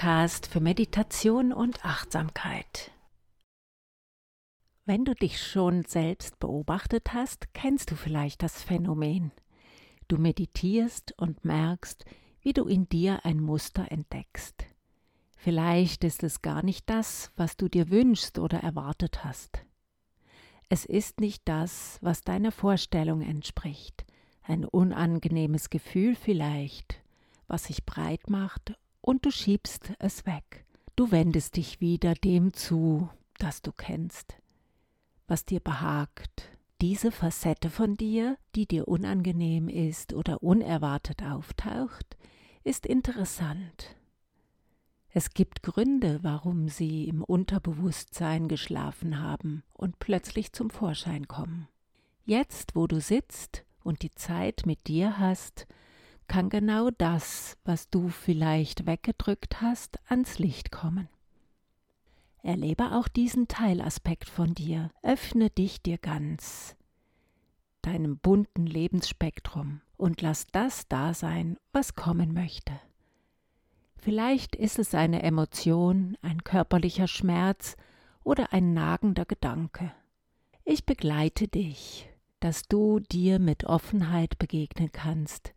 Podcast für Meditation und Achtsamkeit. Wenn du dich schon selbst beobachtet hast, kennst du vielleicht das Phänomen. Du meditierst und merkst, wie du in dir ein Muster entdeckst. Vielleicht ist es gar nicht das, was du dir wünschst oder erwartet hast. Es ist nicht das, was deiner Vorstellung entspricht, ein unangenehmes Gefühl vielleicht, was sich breit macht, und du schiebst es weg. Du wendest dich wieder dem zu, das du kennst, was dir behagt. Diese Facette von dir, die dir unangenehm ist oder unerwartet auftaucht, ist interessant. Es gibt Gründe, warum sie im Unterbewusstsein geschlafen haben und plötzlich zum Vorschein kommen. Jetzt, wo du sitzt und die Zeit mit dir hast, kann genau das, was du vielleicht weggedrückt hast, ans Licht kommen. Erlebe auch diesen Teilaspekt von dir, öffne dich dir ganz, deinem bunten Lebensspektrum, und lass das da sein, was kommen möchte. Vielleicht ist es eine Emotion, ein körperlicher Schmerz oder ein nagender Gedanke. Ich begleite dich, dass du dir mit Offenheit begegnen kannst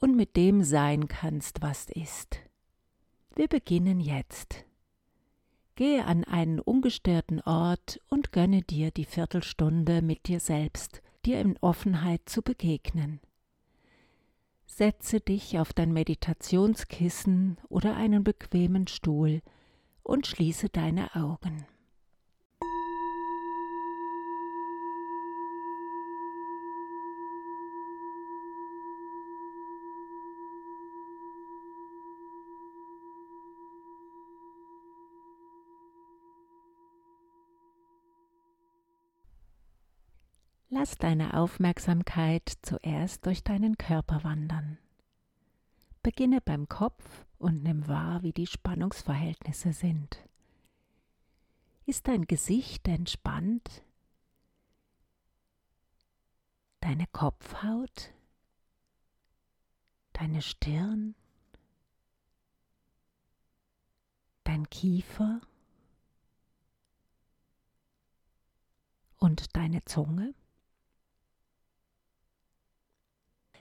und mit dem sein kannst, was ist. Wir beginnen jetzt. Gehe an einen ungestörten Ort und gönne dir die Viertelstunde mit dir selbst, dir in Offenheit zu begegnen. Setze dich auf dein Meditationskissen oder einen bequemen Stuhl und schließe deine Augen. Lass deine Aufmerksamkeit zuerst durch deinen Körper wandern. Beginne beim Kopf und nimm wahr, wie die Spannungsverhältnisse sind. Ist dein Gesicht entspannt? Deine Kopfhaut? Deine Stirn? Dein Kiefer? Und deine Zunge?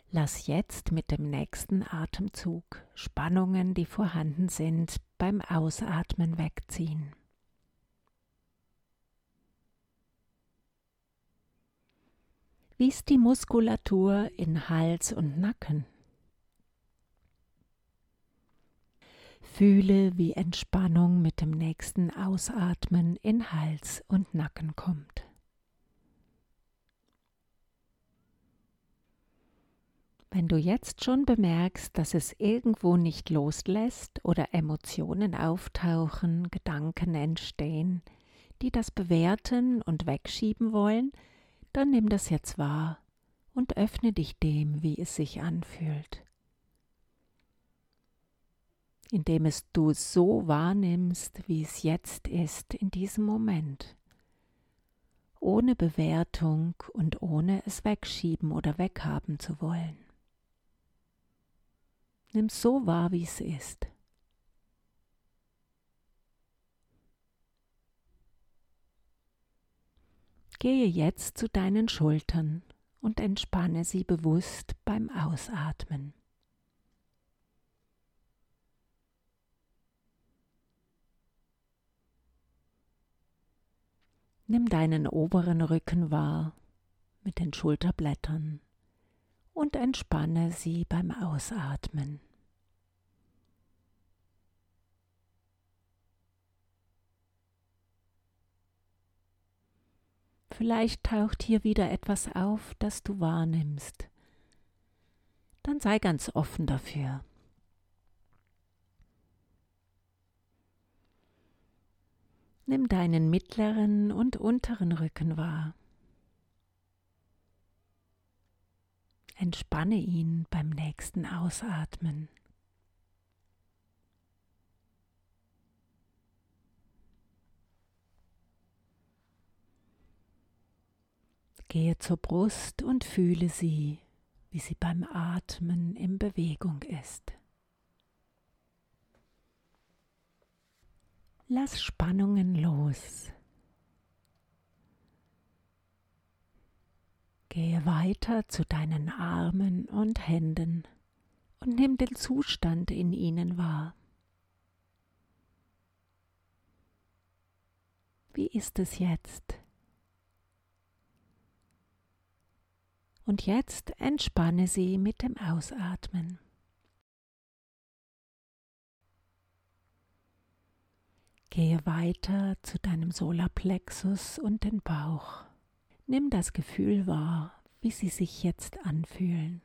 Lass jetzt mit dem nächsten Atemzug Spannungen, die vorhanden sind, beim Ausatmen wegziehen. Wie ist die Muskulatur in Hals und Nacken? Fühle, wie Entspannung mit dem nächsten Ausatmen in Hals und Nacken kommt. Wenn du jetzt schon bemerkst, dass es irgendwo nicht loslässt oder Emotionen auftauchen, Gedanken entstehen, die das bewerten und wegschieben wollen, dann nimm das jetzt wahr und öffne dich dem, wie es sich anfühlt. Indem es du so wahrnimmst, wie es jetzt ist in diesem Moment, ohne Bewertung und ohne es wegschieben oder weghaben zu wollen. Nimm so wahr, wie es ist. Gehe jetzt zu deinen Schultern und entspanne sie bewusst beim Ausatmen. Nimm deinen oberen Rücken wahr mit den Schulterblättern und entspanne sie beim Ausatmen. Vielleicht taucht hier wieder etwas auf, das du wahrnimmst. Dann sei ganz offen dafür. Nimm deinen mittleren und unteren Rücken wahr. Entspanne ihn beim nächsten Ausatmen. Gehe zur Brust und fühle sie, wie sie beim Atmen in Bewegung ist. Lass Spannungen los. Gehe weiter zu deinen Armen und Händen und nimm den Zustand in ihnen wahr. Wie ist es jetzt? Und jetzt entspanne sie mit dem Ausatmen. Gehe weiter zu deinem Solarplexus und den Bauch. Nimm das Gefühl wahr, wie sie sich jetzt anfühlen.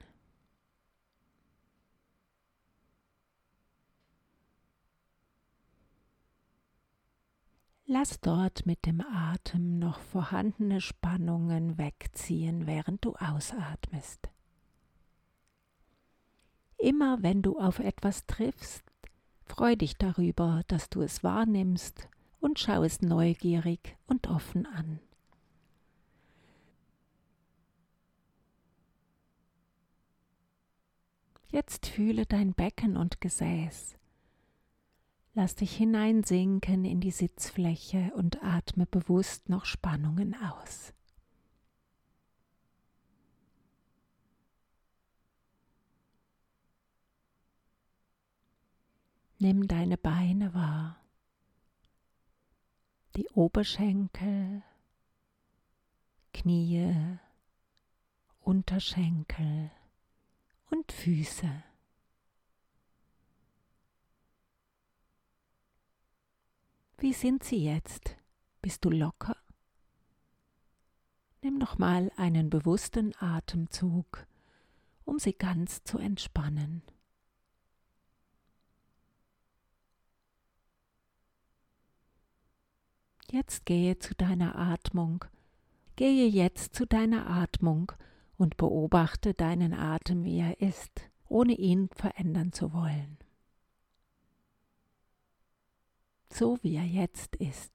Lass dort mit dem Atem noch vorhandene Spannungen wegziehen, während du ausatmest. Immer wenn du auf etwas triffst, freu dich darüber, dass du es wahrnimmst und schau es neugierig und offen an. Jetzt fühle dein Becken und Gesäß. Lass dich hineinsinken in die Sitzfläche und atme bewusst noch Spannungen aus. Nimm deine Beine wahr, die Oberschenkel, Knie, Unterschenkel und Füße. Wie sind sie jetzt? Bist du locker? Nimm noch mal einen bewussten Atemzug, um sie ganz zu entspannen. Jetzt gehe zu deiner Atmung. Gehe jetzt zu deiner Atmung und beobachte deinen Atem, wie er ist, ohne ihn verändern zu wollen. So wie er jetzt ist.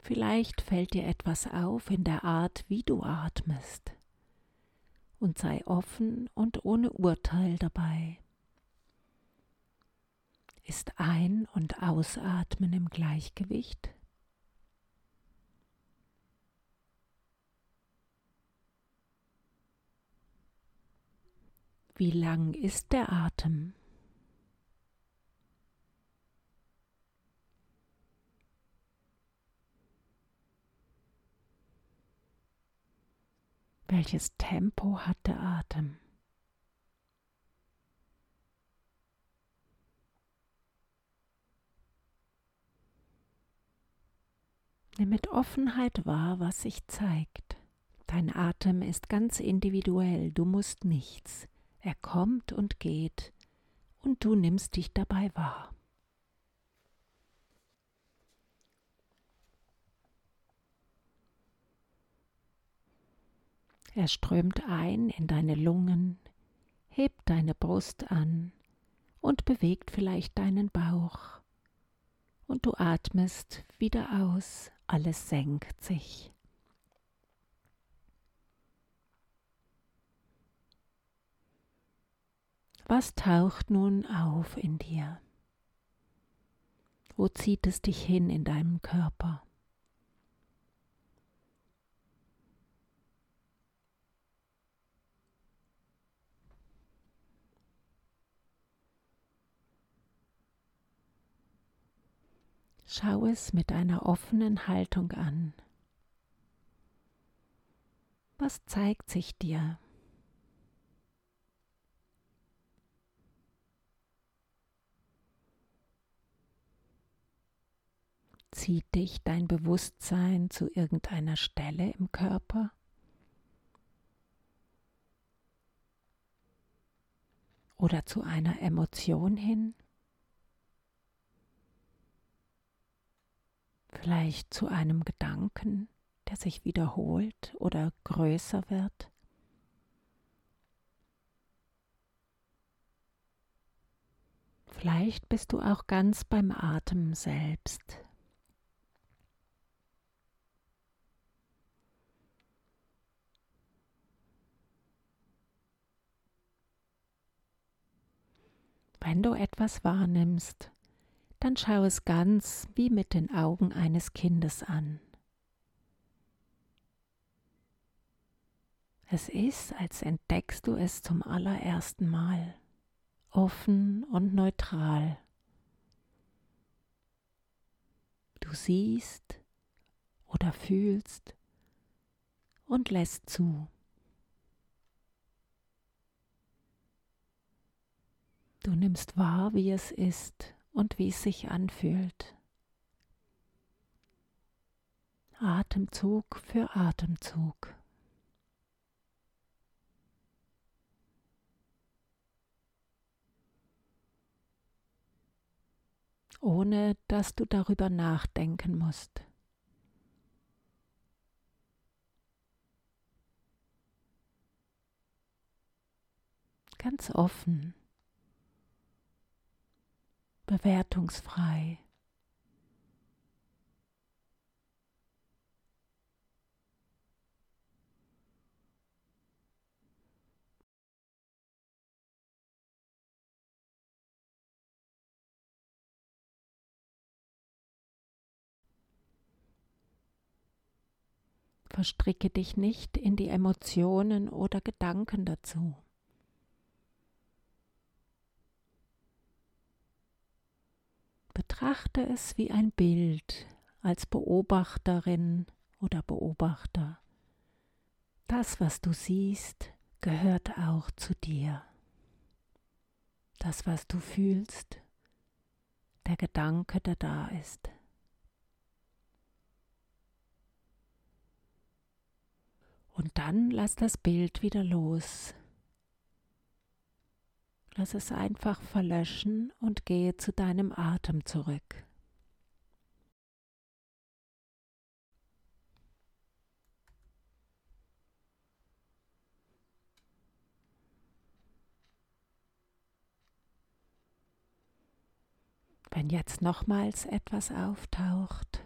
Vielleicht fällt dir etwas auf in der Art, wie du atmest, und sei offen und ohne Urteil dabei. Ist Ein- und Ausatmen im Gleichgewicht? Wie lang ist der Atem? Welches Tempo hat der Atem? Nimm mit Offenheit wahr, was sich zeigt. Dein Atem ist ganz individuell, du musst nichts. Er kommt und geht, und du nimmst dich dabei wahr. Er strömt ein in deine Lungen, hebt deine Brust an und bewegt vielleicht deinen Bauch. Und du atmest wieder aus alles senkt sich. Was taucht nun auf in dir? Wo zieht es dich hin in deinem Körper? Schau es mit einer offenen Haltung an. Was zeigt sich dir? Zieht dich dein Bewusstsein zu irgendeiner Stelle im Körper? Oder zu einer Emotion hin? vielleicht zu einem Gedanken, der sich wiederholt oder größer wird. Vielleicht bist du auch ganz beim Atem selbst. Wenn du etwas wahrnimmst, dann schau es ganz wie mit den Augen eines Kindes an. Es ist, als entdeckst du es zum allerersten Mal, offen und neutral. Du siehst oder fühlst und lässt zu. Du nimmst wahr, wie es ist und wie es sich anfühlt. Atemzug für Atemzug. ohne dass du darüber nachdenken musst. Ganz offen bewertungsfrei. Verstricke dich nicht in die Emotionen oder Gedanken dazu. Betrachte es wie ein Bild als Beobachterin oder Beobachter. Das, was du siehst, gehört auch zu dir. Das, was du fühlst, der Gedanke, der da ist. Und dann lass das Bild wieder los. Lass es einfach verlöschen und gehe zu deinem Atem zurück. Wenn jetzt nochmals etwas auftaucht,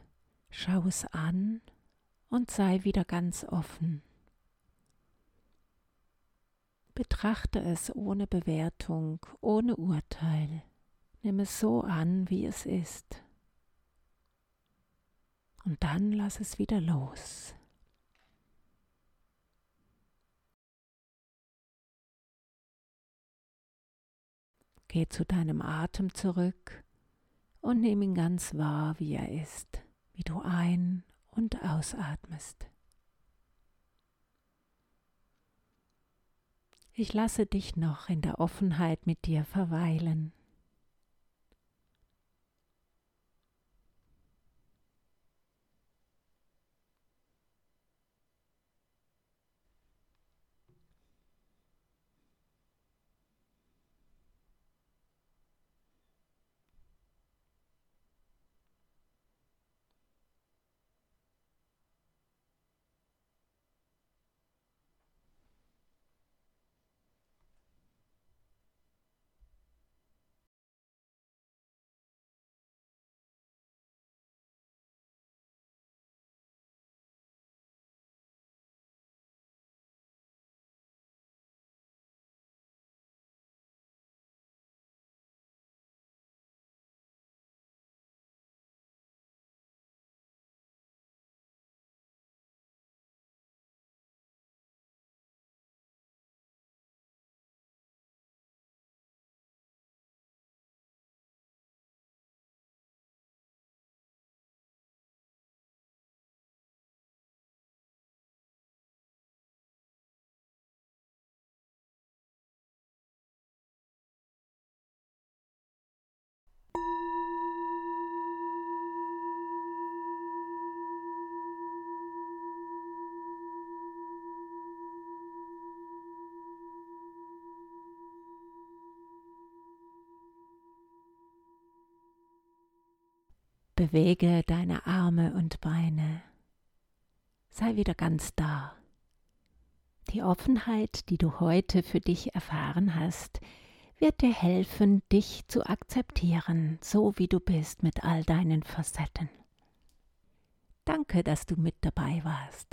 schau es an und sei wieder ganz offen. Betrachte es ohne Bewertung, ohne Urteil. Nimm es so an, wie es ist. Und dann lass es wieder los. Geh zu deinem Atem zurück und nimm ihn ganz wahr, wie er ist, wie du ein- und ausatmest. Ich lasse dich noch in der Offenheit mit dir verweilen. Bewege deine Arme und Beine. Sei wieder ganz da. Die Offenheit, die du heute für dich erfahren hast, wird dir helfen, dich zu akzeptieren, so wie du bist mit all deinen Facetten. Danke, dass du mit dabei warst.